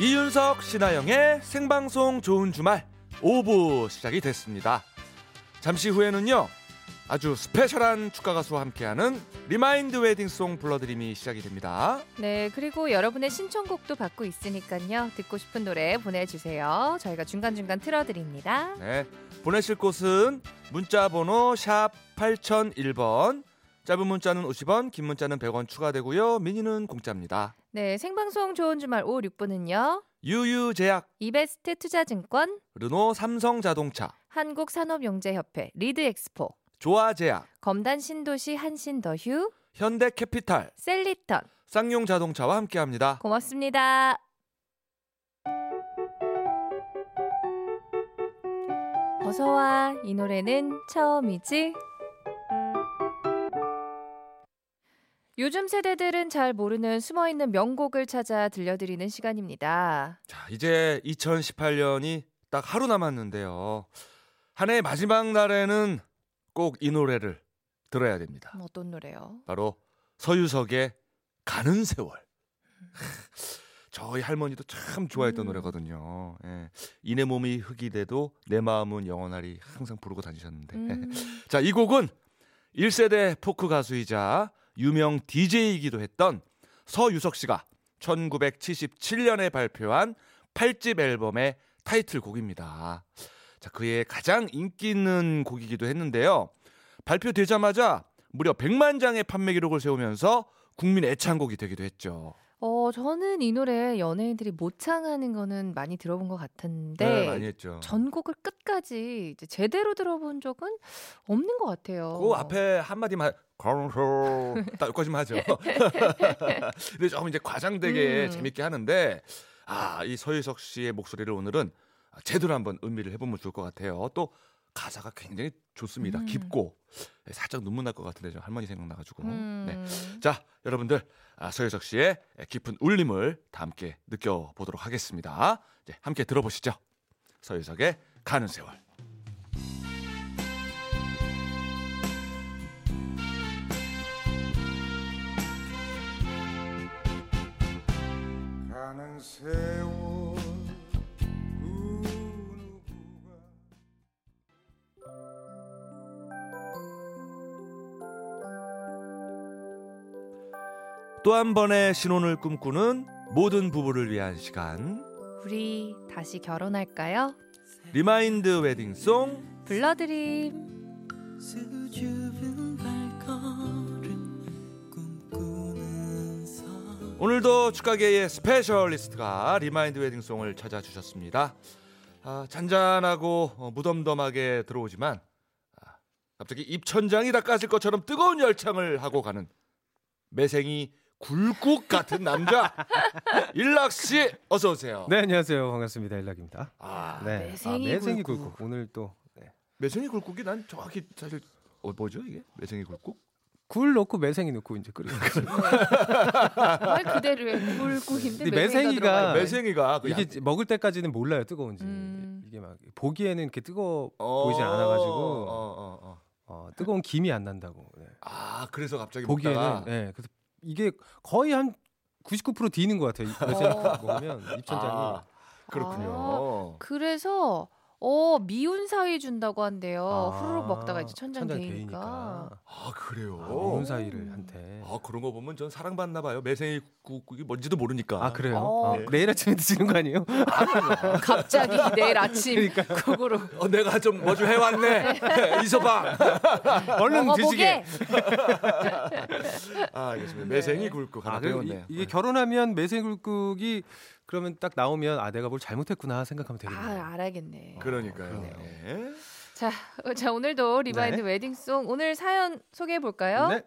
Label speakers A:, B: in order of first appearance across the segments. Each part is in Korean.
A: 이윤석 신아영의 생방송 좋은 주말 5부 시작이 됐습니다. 잠시 후에는요. 아주 스페셜한 축가 가수와 함께하는 리마인드 웨딩송 불러드림이 시작이 됩니다.
B: 네, 그리고 여러분의 신청곡도 받고 있으니까요. 듣고 싶은 노래 보내주세요. 저희가 중간중간 틀어드립니다.
A: 네, 보내실 곳은 문자번호 샵 8001번 짧은 문자는 50원, 긴 문자는 100원 추가되고요. 미니는 공짜입니다.
B: 네, 생방송 좋은 주말 5, 6부는요.
A: 유유제약,
B: 이베스트 투자증권,
A: 르노 삼성자동차,
B: 한국산업용재협회, 리드엑스포,
A: 조아제약,
B: 검단 신도시 한신더휴,
A: 현대캐피탈,
B: 셀리턴.
A: 쌍용자동차와 함께합니다.
B: 고맙습니다. 어서와. 이 노래는 처음이지? 요즘 세대들은 잘 모르는 숨어있는 명곡을 찾아 들려드리는 시간입니다.
A: 자, 이제 2018년이 딱 하루 남았는데요. 한해 마지막 날에는 꼭 이 노래를 들어야 됩니다.
B: 어떤 노래요?
A: 바로 서유석의 가는 세월. 저희 할머니도 참 좋아했던
B: 음.
A: 노래거든요. 예. 이내 몸이 흙이 돼도 내 마음은 영원하리 항상 부르고 다니셨는데.
B: 음,
A: 자, 이 곡은 1세대 포크 가수이자 유명 DJ이기도 했던 서유석 씨가 1977년에 발표한 8집 앨범의 타이틀곡입니다. 자, 그의 가장 인기 있는 곡이기도 했는데요. 발표되자마자 무려 100만 장의 판매 기록을 세우면서 국민 애창곡이 되기도 했죠.
B: 어, 저는 이 노래 연예인들이 모창하는 거는 많이 들어본 것 같은데.
A: 네, 많이 했죠.
B: 전곡을 끝까지 이제 제대로 들어본 적은 없는 것 같아요.
A: 그 앞에 한마디만 가로소 딱 여기까지만 하죠. 근데 조금 이제 과장되게
B: 음.
A: 재밌게 하는데 아, 이 서유석 씨의 목소리를 오늘은 제대로 한번 음미를 해보면 좋을 것 같아요. 또 가사가 굉장히 좋습니다.
B: 음.
A: 깊고 살짝 눈물 날 것 같은데 저 할머니 생각나가지고.
B: 음.
A: 네. 자, 여러분들 아, 서유석 씨의 깊은 울림을 다 함께 느껴보도록 하겠습니다. 이제 함께 들어보시죠. 서유석의 가는 세월.
C: 가는 세월
A: 또 한 번의 신혼을 꿈꾸는 모든 부부를 위한 시간
B: 우리 다시 결혼할까요?
A: 리마인드 웨딩송
B: 불러드림.
A: 오늘도 축가계의 스페셜리스트가 리마인드 웨딩송을 찾아주셨습니다 아, 잔잔하고 어, 무덤덤하게 들어오지만 아, 갑자기 입천장이 다 까질 것처럼 뜨거운 열창을 하고 가는 매생이 굴국 같은 남자 일락 씨 어서 오세요
D: 네 안녕하세요 반갑습니다 일락입니다.
A: 아,
D: 네
B: 매생이
D: 아, 매생이
B: 굴국.
D: 굴국 오늘 또 네.
A: 매생이 굴국이 난 정확히 사실 어, 뭐죠 이게 매생이 굴국
D: 굴 넣고 매생이 넣고 이제 끓이는 거죠.
B: 말 그대로의 굴국인데 매생이가
D: 매생이가
A: 그
D: 이게
A: 약-
D: 먹을 때까지는 몰라요 뜨거운지
B: 음.
D: 이게 막 보기에는 이렇게 뜨거
A: 어,
D: 보이진 않아가지고
A: 어, 어, 어.
D: 어, 뜨거운 김이 안 난다고 네.
A: 아 그래서 갑자기
D: 보기에는
A: 먹다가
D: 네, 그래서 이게 거의 한 99% 디는 것 같아요. 이 매생이
B: 어.
D: 먹으면 입천장이
A: 아, 그렇군요.
B: 그래서 어 미운 사이 준다고 한대요.
D: 아,
B: 후루룩 먹다가 이제 천장,
D: 천장
B: 데이니까.
D: 데이니까
A: 아 그래요.
D: 아, 미운 사이를 한테
A: 아 그런 거 보면 전 사랑받나 봐요. 매생이 국국이 뭔지도 모르니까.
D: 아 그래요?
B: 어.
D: 어, 내일 아침에 드시는 거 아니에요?
B: 갑자기 내일 아침
D: 그러니까.
B: 국으로
A: 어, 내가 좀 뭐 좀 해왔네. 이서방.
D: 얼른
B: 먹어보게.
D: 드시게.
A: 아 알겠습니다. 매생이 굴국 하나
D: 아,
A: 배웠네요.
D: 이, 게 결혼하면 매생굴국이 그러면 딱 나오면 아 내가 뭘 잘못했구나 생각하면 되겠네요.
B: 아 알아야겠네.
A: 그러니까요.
D: 그러네요.
A: 네.
B: 자, 어, 자 오늘도 리마인드
D: 네.
B: 웨딩송 오늘 사연 소개해 볼까요?
D: 네.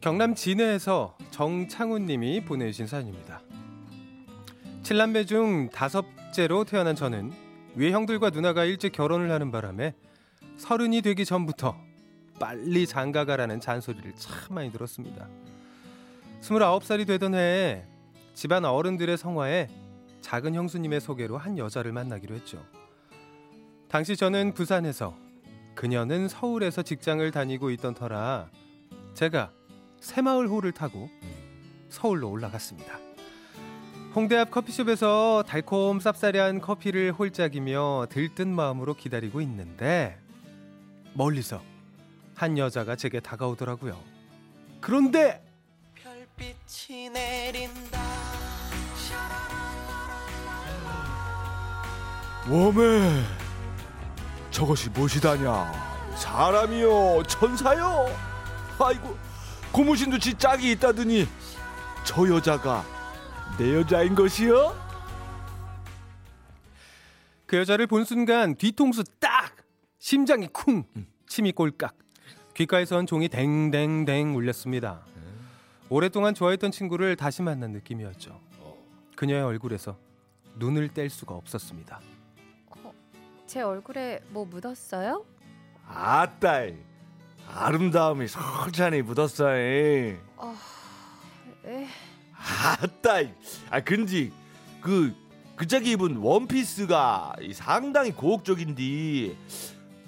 D: 경남 진해에서 정창훈님이 보내주신 사연입니다. 칠남매 중 다섯째로 태어난 저는 위에 형들과 누나가 일찍 결혼을 하는 바람에 서른이 되기 전부터 빨리 장가가라는 잔소리를 참 많이 들었습니다. 29살이 되던 해에 집안 어른들의 성화에 작은 형수님의 소개로 한 여자를 만나기로 했죠. 당시 저는 부산에서 그녀는 서울에서 직장을 다니고 있던 터라 제가 새마을호를 타고 서울로 올라갔습니다. 홍대 앞 커피숍에서 달콤 쌉싸리한 커피를 홀짝이며 들뜬 마음으로 기다리고 있는데 멀리서 한 여자가 제게 다가오더라고요. 그런데
E: 별빛이 내린다.
A: 웜에 저것이 무엇이다냐? 사람이요 천사요? 아이고 고무신도 지 짝이 있다더니 저 여자가 내 여자인 것이요?
D: 그 여자를 본 순간 뒤통수 딱 심장이 쿵 침이 꼴깍 귓가에선 종이 댕댕댕 울렸습니다. 오랫동안 좋아했던 친구를 다시 만난 느낌이었죠. 그녀의 얼굴에서 눈을 뗄 수가 없었습니다.
B: 제 얼굴에 뭐 묻었어요?
A: 아따이 아름다움이 솔찬히 묻었어 이.
B: 에,
A: 아따이 아 근지 그 그짝이 입은 원피스가 이 상당히 고혹적인디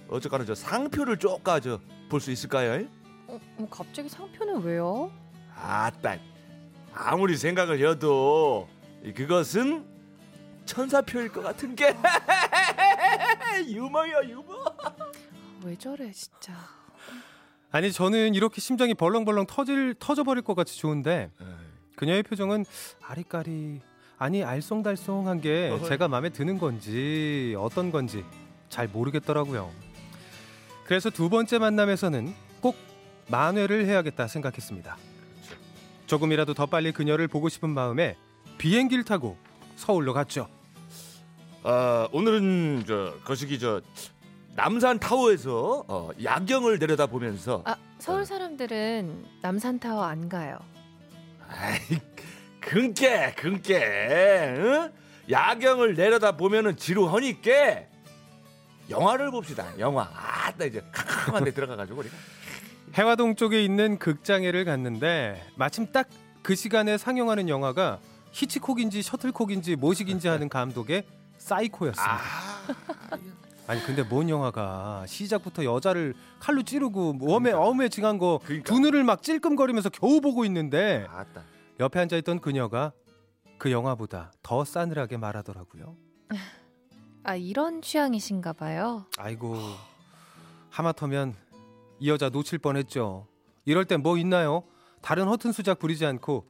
A: 어쨌거나 저 상표를 쪼까 저볼 수 있을까요?
B: 어, 어, 갑자기 상표는 왜요?
A: 아따 아무리 생각을 해도 이 그것은 천사표일 것 같은 게 유머야 유머
B: 왜 저래 진짜.
D: 아니 저는 이렇게 심장이 벌렁벌렁 터질 터져버릴 것 같이 좋은데 그녀의 표정은 아리까리 아니 알쏭달쏭한 게. 제가 마음에 드는 건지 어떤 건지 잘 모르겠더라고요. 그래서 두 번째 만남에서는 꼭 만회를 해야겠다 생각했습니다. 조금이라도 더 빨리 그녀를 보고 싶은 마음에 비행기를 타고 서울로 갔죠.
A: 아 오늘은 저 거시기 저 남산 타워에서 어, 야경을 내려다 보면서
B: 아 서울 사람들은 남산 타워 안 가요.
A: 아이 근께 근께 응? 야경을 내려다 보면은 지루하니까 영화를 봅시다. 영화. 아따 이제 캄캄한 데 들어가가지고 우리가.
D: 해화동 쪽에 있는 극장에를 갔는데 마침 딱 그 시간에 상영하는 영화가 히치콕인지 셔틀콕인지 뭐식인지 하는 감독의 사이코였습니다.
A: 아.
D: 아니 근데 뭔 영화가. 시작부터 여자를 칼로 찌르고 웜에 어음에 징한 거두
A: 그러니까.
D: 눈을 막 찔끔거리면서 겨우 보고 있는데
A: 아따
D: 옆에 앉아 있던 그녀가 그 영화보다 더 싸늘하게 말하더라고요.
B: 아 이런 취향이신가 봐요.
D: 아이고 하마터면 이 여자 놓칠 뻔했죠. 이럴 땐 뭐 있나요? 다른 허튼 수작 부리지 않고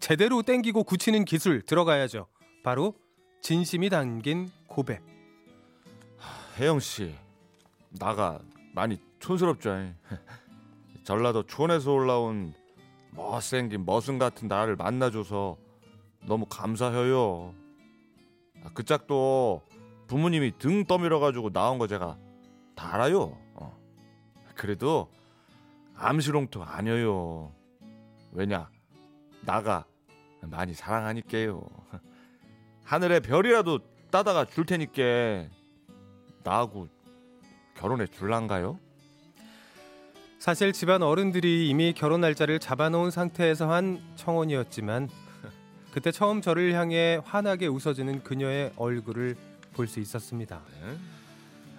D: 제대로 땡기고 굳히는 기술 들어가야죠. 바로 진심이 담긴 고백.
A: 혜영 씨 나가 많이 촌스럽죠. 전라도 촌에서 올라온 멋생긴 머슴 같은 나를 만나줘서 너무 감사해요. 아, 그 짝도 부모님이 등 떠밀어 가지고 나온 거 제가 다 알아요. 어. 그래도 암시롱토 아니에요. 왜냐 나가 많이 사랑하니까요. 하늘에 별이라도 따다가 줄 테니까 나하고 결혼해 줄란가요?
D: 사실 집안 어른들이 이미 결혼 날짜를 잡아놓은 상태에서 한 청혼이었지만 그때 처음 저를 향해 환하게 웃어주는 그녀의 얼굴을 볼 수 있었습니다.
A: 네?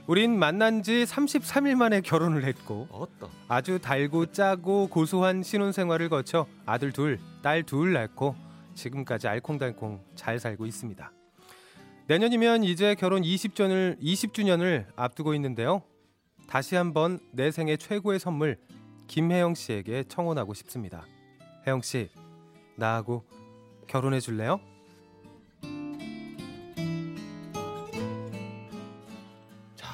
D: 우린 만난 지 33일 만에 결혼을 했고
A: 어떠?
D: 아주 달고 짜고 고소한 신혼생활을 거쳐 아들 둘, 딸 둘 낳고 지금까지 알콩달콩 잘 살고 있습니다. 내년이면 이제 결혼 20주년을 20주년을 앞두고 있는데요. 다시 한번 내 생애 최고의 선물 김혜영 씨에게 청혼하고 싶습니다. 혜영 씨, 나하고 결혼해 줄래요?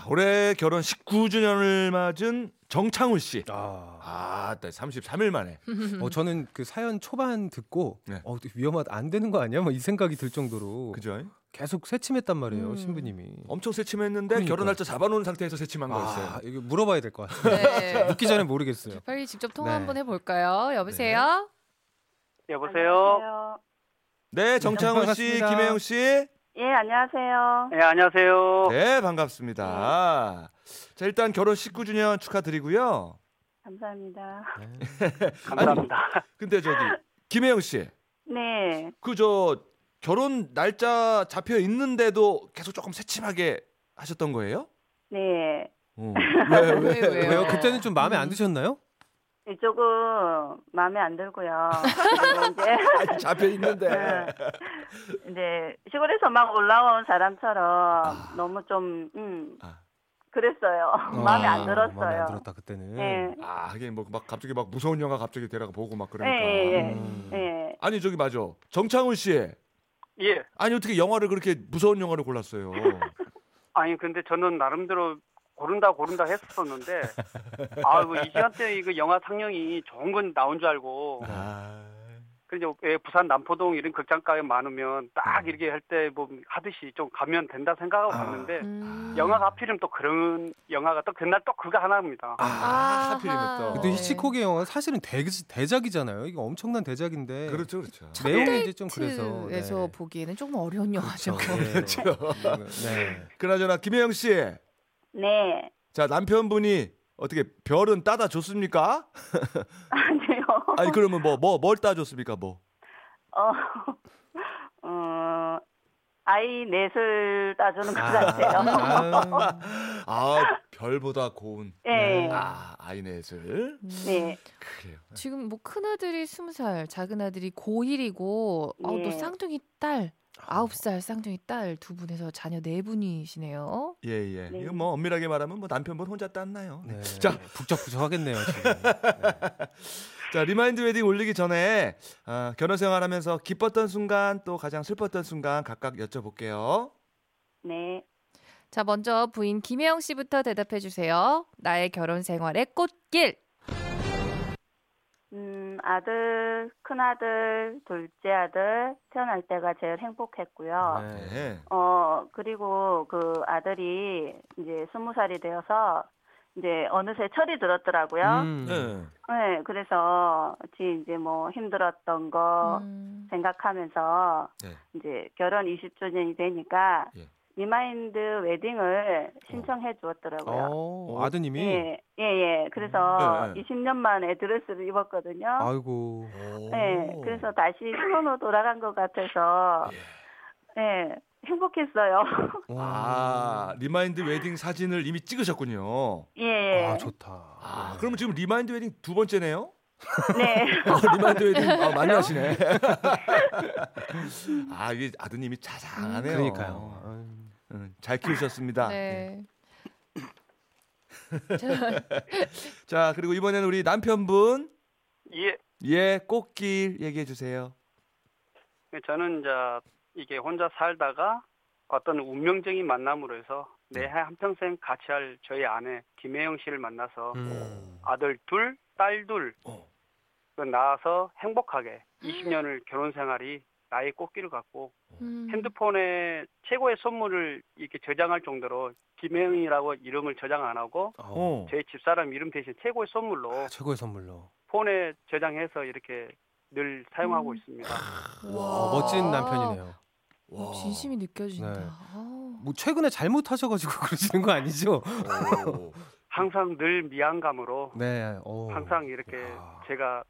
A: 올해 결혼 19주년을 맞은 정창훈 씨.
D: 아,
A: 아, 네, 33일 만에.
D: 어, 저는 그 사연 초반 듣고
A: 네.
D: 어, 위험하다 안 되는 거 아니야? 뭐 이 생각이 들 정도로
A: 그죠?
D: 계속 새침했단 말이에요
B: 음.
D: 신부님이.
A: 엄청 새침했는데
D: 그러니까요.
A: 결혼 날짜 잡아놓은 상태에서 새침한 거였어요.
D: 아, 이거 물어봐야 될 것 같아요.
B: 네.
D: 묻기 전에 모르겠어요.
B: 빨리 직접 통화
D: 네.
B: 한번 해볼까요? 여보세요.
F: 여보세요.
A: 네, 정창훈 씨. 김혜영 씨.
F: 예, 안녕하세요.
D: 어.
F: 네, 안녕하세요.
A: 네, 반갑습니다. 자, 일단 결혼 19주년 축하드리고요.
F: 감사합니다.
A: 감사합니다. 근데 저기 김혜영 씨,
F: 네.
A: 그 저 결혼 날짜 잡혀 있는데도 계속 조금 새침하게 하셨던 거예요?
F: 네.
A: 어. 왜, 왜,
B: 왜, 왜요?
D: 왜요? 그때는 좀 마음에 안
B: 음.
D: 드셨나요?
F: 이쪽은 마음에 안 들고요. 이제
A: 잡혀 있는데.
F: 네. 이제 시골에서 막 올라온 사람처럼
A: 아.
F: 너무 좀 음,
A: 아.
F: 그랬어요.
D: 어,
F: 마음에 안
D: 마음에
F: 들었어요.
D: 안 들었다 그때는.
F: 예.
A: 아, 하긴 뭐막 갑자기 막 무서운 영화 갑자기 데려가 보고 막 그러니까.
F: 예, 예, 예.
D: 음.
F: 예.
A: 아니 저기 맞아. 정창훈 씨.
G: 예.
A: 아니 어떻게 영화를 그렇게 무서운 영화를 골랐어요?
G: 아니 근데 저는 나름대로 고른다 고른다 했었는데 아이고 이 시간대 이거 영화 상영이 좋은 건 나온 줄 알고
A: 아.
G: 그래서 왜 부산 남포동 이런 극장가에 많으면 딱
A: 음.
G: 이렇게 할 때 뭐 하듯이 좀 가면 된다 생각하고
A: 아.
G: 갔는데
B: 음.
G: 영화가 하필이면 또 그런 영화가 또 그날 또 그거 하나입니다.
A: 아,
B: 아하.
A: 하필이면 또.
D: 근데
B: 네.
D: 히치콕의 영화 사실은 대, 대작이잖아요. 이게 엄청난 대작인데.
A: 그렇죠, 그렇죠.
D: 내용이 이제 좀 그래서.
B: 에서
D: 네.
B: 보기에는 조금 어려운 영화죠.
D: 그렇죠. 네.
A: 그나저나 김혜영 씨.
F: 네.
A: 자 남편분이 어떻게 별은 따다 줬습니까?
F: 아니요.
A: 아니 그러면 뭐 뭐 뭘 따줬습니까 뭐?
F: 어, 어, 아이 넷을 따주는 것
D: 아,
F: 같아요.
D: 아,
A: 아 별보다 고운.
F: 예.
A: 아 아이 넷을.
B: 음.
F: 네.
A: 그래요.
B: 지금 뭐 큰 아들이 스무 살, 작은 아들이 고1이고 어, 또
F: 예.
B: 쌍둥이 딸 아홉 살 쌍둥이 딸 두 분 해서 자녀 네 분이시네요.
A: 예 예.
F: 네.
A: 이거 뭐 엄밀하게 말하면 뭐 남편분 혼자 땄나요?
D: 네.
A: 자.
D: 북적북적 하겠네요, 지금. 네.
A: 자 리마인드 웨딩 올리기 전에 아, 결혼 생활하면서 기뻤던 순간 또 가장 슬펐던 순간 각각 여쭤볼게요.
F: 네.
B: 자, 먼저 부인 김혜영 씨부터 대답해 주세요. 나의 결혼 생활의 꽃길.
F: 음, 아들, 큰 아들, 둘째 아들 태어날 때가 제일 행복했고요.
D: 네.
A: 네.
F: 어, 그리고 그 아들이 이제 스무 살이 되어서 이제 어느새 철이 들었더라고요.
D: 음.
A: 네.
F: 네, 그래서 지 이제 뭐 힘들었던 거
B: 음.
F: 생각하면서
A: 네.
F: 이제 결혼 20주년이 되니까
A: 예.
F: 리마인드 웨딩을 신청해 주었더라고요.
D: 어, 아드님이
F: 예, 예, 예. 그래서
A: 네, 네.
F: 20년 만에 드레스를 입었거든요.
D: 아이고.
F: 네, 그래서 다시 신혼으로 돌아간 것 같아서, 예, 행복했어요.
A: 아 리마인드 웨딩 사진을 이미 찍으셨군요.
F: 예,
D: 아, 좋다.
A: 아 그러면 지금 리마인드 웨딩 두 번째네요?
F: 네.
A: 어, 리마인드 웨딩 아, 많이 하시네. 아 이게 아드님이 자상하네요.
D: 그러니까요.
A: 음, 잘 키우셨습니다.
B: 네.
A: 자 그리고 이번에는 우리 남편분
G: 예.
A: 예 꽃길 얘기해 주세요.
G: 저는 이제 이게 혼자 살다가 어떤 운명적인 만남으로 해서
A: 네.
G: 내 한평생 같이 할 저희 아내 김혜영 씨를 만나서
D: 음.
G: 아들 둘, 딸 둘,
A: 어.
G: 그 낳아서 행복하게 20년을 결혼 생활이 나의 꽃길을 갖고
B: 음.
G: 핸드폰에 최고의 선물을 이렇게 저장할 정도로 김혜영이라고 이름을 저장 안 하고
D: 어.
A: 어.
G: 저희 집사람 이름 대신 최고의 선물로
D: 아, 최고의 선물로.
G: 폰에 저장해서 이렇게 늘 사용하고
B: 음.
G: 있습니다.
D: 어, 멋진 남편이네요.
B: 어, 진심이 느껴진다.
D: 네.
B: 아.
D: 뭐 최근에 잘못하셔가지고 그러시는 거 아니죠?
A: 오.
G: 항상 늘 미안감으로
D: 네. 어.
G: 항상 이렇게
D: 아.
G: 제가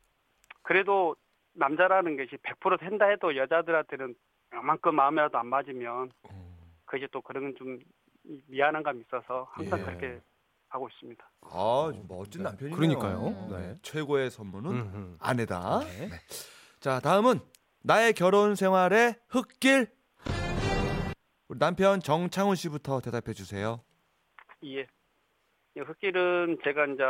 G: 그래도 남자라는 것이 100% 된다 해도 여자들한테는 요만큼 마음이라도 안 맞으면 그게 또 그런 좀 미안한 감이 있어서 항상
A: 예.
G: 그렇게 하고 있습니다.
A: 아 멋진
D: 네.
A: 남편이네요.
D: 그러니까요.
B: 음.
D: 네.
A: 최고의 선물은
D: 음,
A: 아내다.
D: 네.
A: 네. 자 다음은 나의 결혼 생활의 흙길. 우리 남편 정창훈 씨부터 대답해 주세요.
G: 예. 이 흙길은 제가 이제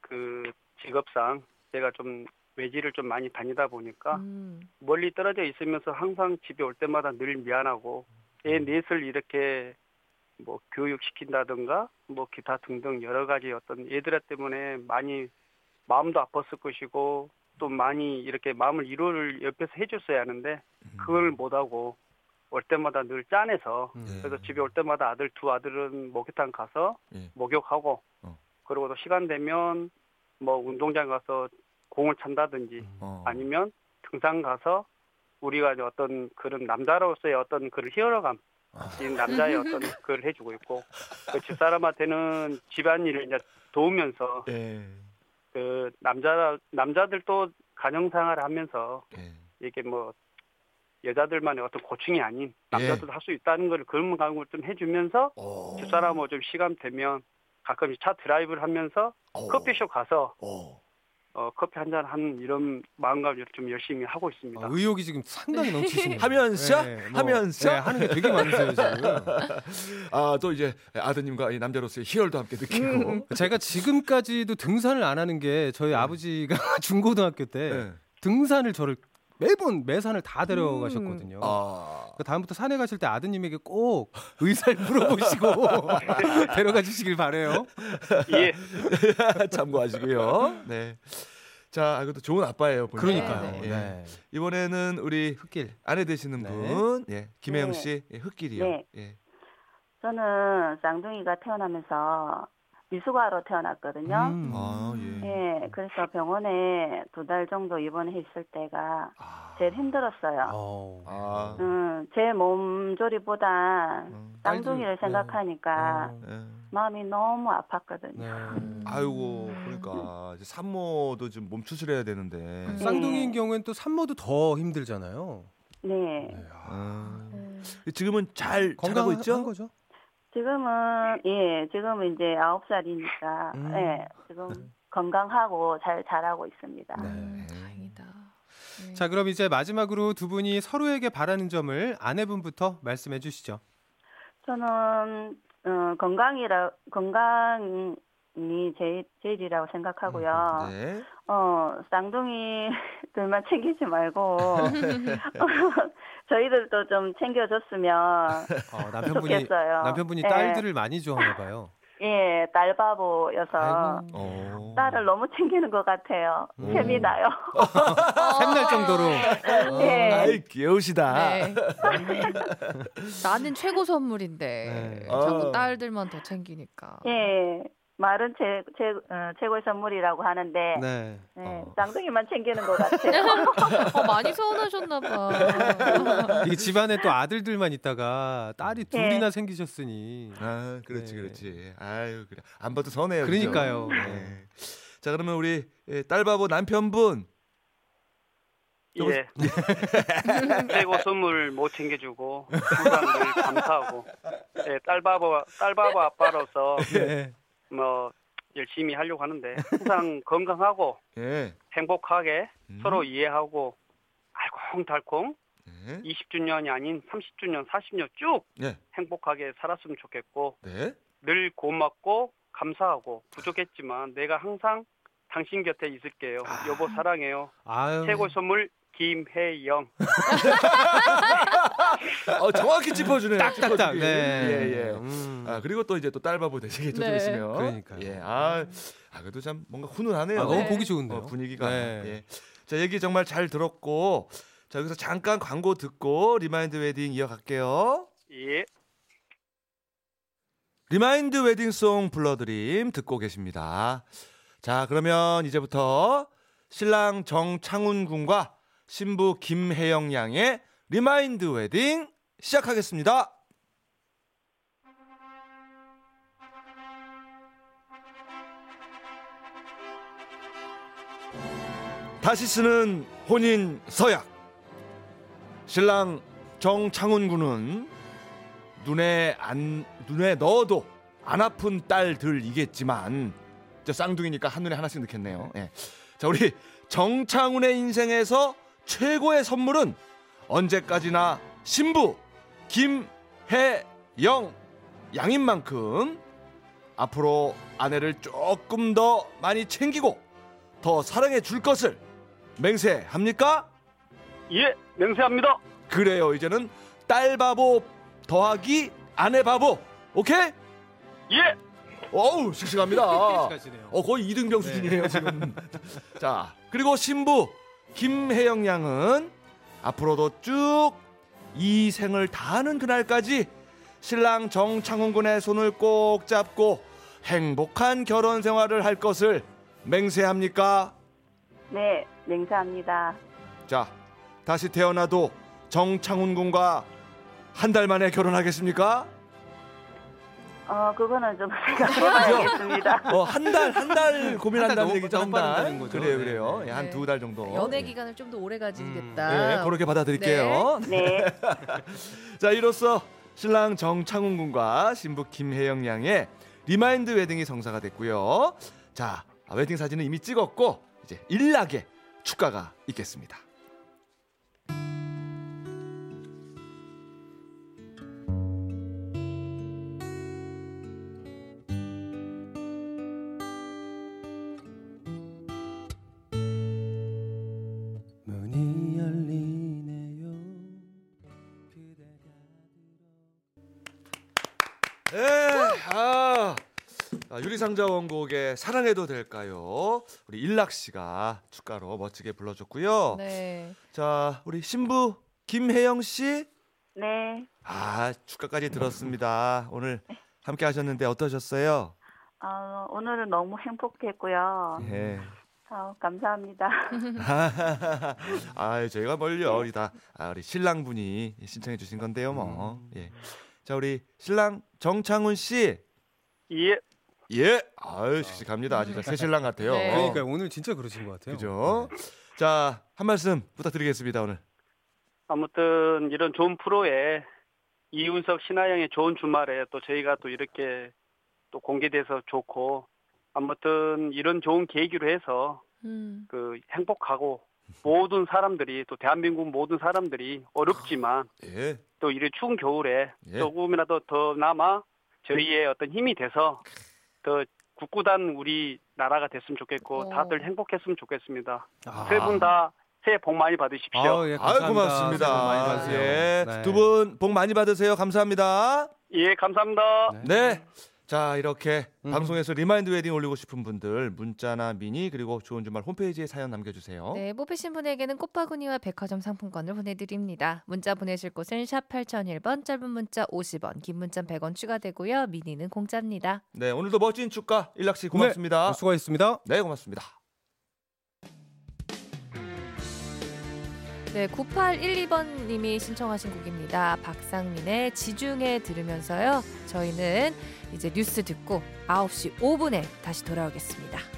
G: 그 직업상 제가 좀 외지를 좀 많이 다니다 보니까
B: 음.
G: 멀리 떨어져 있으면서 항상 집에 올 때마다 늘 미안하고 애 넷을 이렇게 뭐 교육시킨다든가 뭐 기타 등등 여러 가지 어떤 얘들 때문에 많이 마음도 아팠을 것이고 또 많이 이렇게 마음을 위로를 옆에서 해줬어야 하는데 그걸 못하고 올 때마다 늘 짠해서
D: 음.
G: 그래서 집에 올 때마다 아들 두 아들은 목욕탕 가서
A: 예.
G: 목욕하고
A: 어.
G: 그리고 또 시간 되면 뭐 운동장 가서 공을 찬다든지
A: 어.
G: 아니면 등산 가서 우리가 이제 어떤 그런 남자로서의 어떤 그런 히어로감 이 남자의 어떤 그걸 해주고 있고 그 집사람한테는 집안일을 이제 도우면서
A: 예.
G: 그 남자 남자들도 가정생활을 하면서
A: 예.
G: 이게 뭐 여자들만의 어떤 고충이 아닌 남자들도 할수 있다는 걸 그런 강을 좀 해주면서
A: 어.
G: 집사람하고 좀 시간 되면 가끔 차 드라이브를 하면서
A: 어.
G: 커피숍 가서
A: 어.
G: 어, 커피 한잔 하는 이런 마음가짐으로 좀 열심히 하고 있습니다.
D: 아, 의욕이 지금 상당히 넘치시네요.
A: 하면서? 하면서?
D: 네, 하는 게 되게 많으세요 지금.
A: 아, 또 이제 아드님과 이 남자로서의 희열도 함께 느끼고.
D: 제가 지금까지도 등산을 안 하는 게 저희 아버지가 중고등학교 때
A: 네.
D: 등산을 저를 매번 매산을 다 데려가셨거든요.
A: 아.
D: 그 다음부터 산에 가실 때 아드님에게 꼭 의사를 물어보시고 데려가 주시길 바래요.
G: 예,
A: 참고하시고요. 네. 자, 이것도 좋은 아빠예요. 보니까.
D: 그러니까요.
A: 예.
D: 네.
A: 이번에는 우리
D: 흙길.
A: 아내 되시는
D: 네.
A: 분, 예, 김혜영
F: 네.
A: 씨, 예, 흙길이요.
F: 네.
A: 예.
F: 저는 쌍둥이가 태어나면서 미숙아로 태어났거든요.
D: 음.
A: 아, 예.
F: 예, 그래서 병원에 두 달 정도 입원했을 때가
A: 아.
F: 제일 힘들었어요.
D: 어.
A: 아.
F: 음, 제 몸조리보다
A: 음.
F: 쌍둥이를 생각하니까
D: 어.
A: 예.
F: 마음이 너무 아팠거든요.
D: 네.
A: 아이고, 그러니까 이제 산모도 좀몸 추스려야 되는데.
F: 네.
D: 쌍둥이인 경우엔 또 산모도 더 힘들잖아요.
F: 네.
D: 네. 아,
A: 아.
B: 음.
A: 지금은 잘
D: 건강한
A: 있죠?
D: 거죠?
F: 지금은 예, 지금은 이제 아홉 살이니까
D: 음.
F: 예, 지금 건강하고 잘 자라고 있습니다.
D: 네.
B: 음, 다행이다. 네.
D: 자, 그럼 이제 마지막으로 두 분이 서로에게 바라는 점을 아내분부터 말씀해 주시죠.
F: 저는 어, 건강이라 건강이 제일 제일이라고 생각하고요.
A: 네.
F: 어, 쌍둥이들만 챙기지 말고 저희들도 좀 챙겨줬으면
D: 어, 남편분이
F: 좋겠어요.
D: 남편분이
F: 예.
D: 딸들을 많이 좋아하나 봐요.
F: 예, 딸바보여서
D: 아이고.
A: 어.
F: 딸을 너무 챙기는 것 같아요.
D: 오.
F: 셈이 나요.
D: 샘날 정도로.
F: 예.
A: 아이 귀여우시다.
B: 네. 나는 최고 선물인데
D: 네.
B: 자꾸
A: 어.
B: 딸들만 더 챙기니까.
F: 예, 말은 제, 제, 어, 최고의 선물이라고 하는데
D: 네.
F: 예,
A: 어.
F: 쌍둥이만 챙기는 것 같아요.
B: 어, 많이 서운하셨나 봐.
D: 이게 집안에 또 아들들만 있다가 딸이
F: 네.
D: 둘이나 생기셨으니.
A: 아, 그렇지,
D: 네.
A: 그렇지. 아유, 그래. 안 봐도 선해요. 그죠?
D: 그러니까요.
A: 네. 자, 그러면 우리 예, 딸바보 남편분.
G: 예. 최고 선물 못 챙겨주고 항상 늘 감사하고 예, 딸바보 딸바보 아빠로서
D: 네.
G: 뭐 열심히 하려고 하는데 항상 건강하고
A: 예.
G: 행복하게
A: 음.
G: 서로 이해하고 알콩달콩
A: 네.
G: 20주년이 아닌 30주년, 40년 쭉
A: 네.
G: 행복하게 살았으면 좋겠고
A: 네.
G: 늘 고맙고 감사하고 부족했지만 내가 항상 당신 곁에 있을게요. 여보 사랑해요.
D: 아유.
G: 최고 선물 김혜영.
A: 어, 정확히 짚어주네요.
D: 딱딱딱. 네.
A: 예, 예.
D: 음.
A: 아, 그리고 또 이제 또 딸바보 되시겠죠,
B: 네.
A: 좀 있으면.
D: 그러니까요.
A: 예. 아, 아, 그래도 참 뭔가 훈훈하네요.
D: 아, 너무
B: 네.
D: 보기 좋은데요.
A: 어, 분위기가.
D: 네.
A: 예. 자, 얘기 정말 잘 들었고. 자, 여기서 잠깐 광고 듣고 리마인드 웨딩 이어갈게요.
G: 예.
A: 리마인드 웨딩송 불러드림 듣고 계십니다. 자, 그러면 이제부터 신랑 정창훈 군과 신부 김혜영 양의 리마인드 웨딩 시작하겠습니다. 다시 쓰는 혼인 서약. 신랑 정창훈 군은 눈에 안 눈에 넣어도 안 아픈 딸들이겠지만 저 쌍둥이니까 한 눈에 하나씩 넣겠네요. 예. 자 우리 정창훈의 인생에서 최고의 선물은 언제까지나 신부 김혜영 양인 만큼 앞으로 아내를 조금 더 많이 챙기고 더 사랑해 줄 것을 맹세합니까?
G: 예, 맹세합니다.
A: 그래요. 이제는 딸 바보 더하기 아내 바보. 오케이?
G: 예.
A: 어우, 씩씩합니다. 어, 거의 이등병
D: 네.
A: 수준이에요, 지금. 자, 그리고 신부 김혜영 양은 앞으로도 쭉 이 생을 다하는 그날까지 신랑 정창훈 군의 손을 꼭 잡고 행복한 결혼 생활을 할 것을 맹세합니까?
F: 네, 맹세합니다.
A: 자, 다시 태어나도 정창훈 군과 한 달 만에 결혼하겠습니까?
F: 어, 그거는 좀 생각해봐야겠습니다.
A: 어, 한 달, 한 달 고민한다는 얘기죠, 한 달.
D: 거죠.
A: 그래요,
D: 네,
A: 그래요.
D: 네.
A: 예, 한
B: 네.
A: 두달 정도.
B: 연애
A: 예.
B: 기간을 좀 더 오래 가지겠다.
A: 네, 그렇게 받아들일게요.
F: 네,
A: 자, 이로써 신랑 정창훈 군과 신부 김혜영 양의 리마인드 웨딩이 성사가 됐고요. 자, 웨딩 사진은 이미 찍었고 이제 일락의 축가가 있겠습니다.
D: 네,
A: 아, 아, 유리상자 원곡의 사랑해도 될까요? 우리 일락 씨가 축가로 멋지게 불러줬고요.
B: 네.
A: 자, 우리 신부 김혜영 씨,
F: 네.
A: 아 축가까지 들었습니다. 오늘 함께 하셨는데 어떠셨어요?
F: 어, 오늘은 너무 행복했고요.
A: 예.
F: 어, 감사합니다.
A: 아, 저희가 뭘요? 우리 다 아, 우리 신랑분이 신청해 주신 건데요, 뭐. 예. 자, 우리 신랑 정창훈 씨.
G: 예,
A: 예. 아유, 씩씩합니다. 아주 새 신랑 같아요.
B: 네.
D: 그러니까 오늘 진짜 그러신 것 같아요.
A: 그죠? 자, 한 말씀 부탁드리겠습니다, 오늘.
G: 아무튼 이런 좋은 프로에 이윤석 신하영의 좋은 주말에 또 저희가 또 이렇게 또 공개돼서 좋고 아무튼 이런 좋은 계기로 해서
B: 음.
G: 그 행복하고 모든 사람들이 또 대한민국 모든 사람들이 어렵지만
A: 예.
G: 또 이런 추운 겨울에
A: 예.
G: 조금이라도 더 남아 저희의 어떤 힘이 돼서 더 꿋꿋한 우리 나라가 됐으면 좋겠고
B: 어.
G: 다들 행복했으면 좋겠습니다.
D: 아.
G: 세분 다 새해 복 많이 받으십시오.
D: 아유, 예,
A: 아유,
D: 감사합니다.
A: 고맙습니다. 예.
D: 네.
A: 두분 복 많이 받으세요. 감사합니다.
G: 예, 감사합니다.
A: 네. 자, 이렇게
D: 음.
A: 방송에서 리마인드 웨딩 올리고 싶은 분들 문자나 미니 그리고 좋은 주말 홈페이지에 사연 남겨 주세요.
B: 네, 뽑히신 분에게는 꽃바구니와 백화점 상품권을 보내드립니다. 문자 보내실 곳은 샵 8001번, 짧은 문자 50원, 긴 문자 100원 추가되고요. 미니는 공짜입니다.
A: 네, 오늘도 멋진 축가 일락 씨 고맙습니다.
D: 네, 수고하셨습니다.
A: 네, 고맙습니다.
B: 네, 9812번님이 신청하신 곡입니다. 박상민의 지중해 들으면서요. 저희는 이제 뉴스 듣고 9시 5분에 다시 돌아오겠습니다.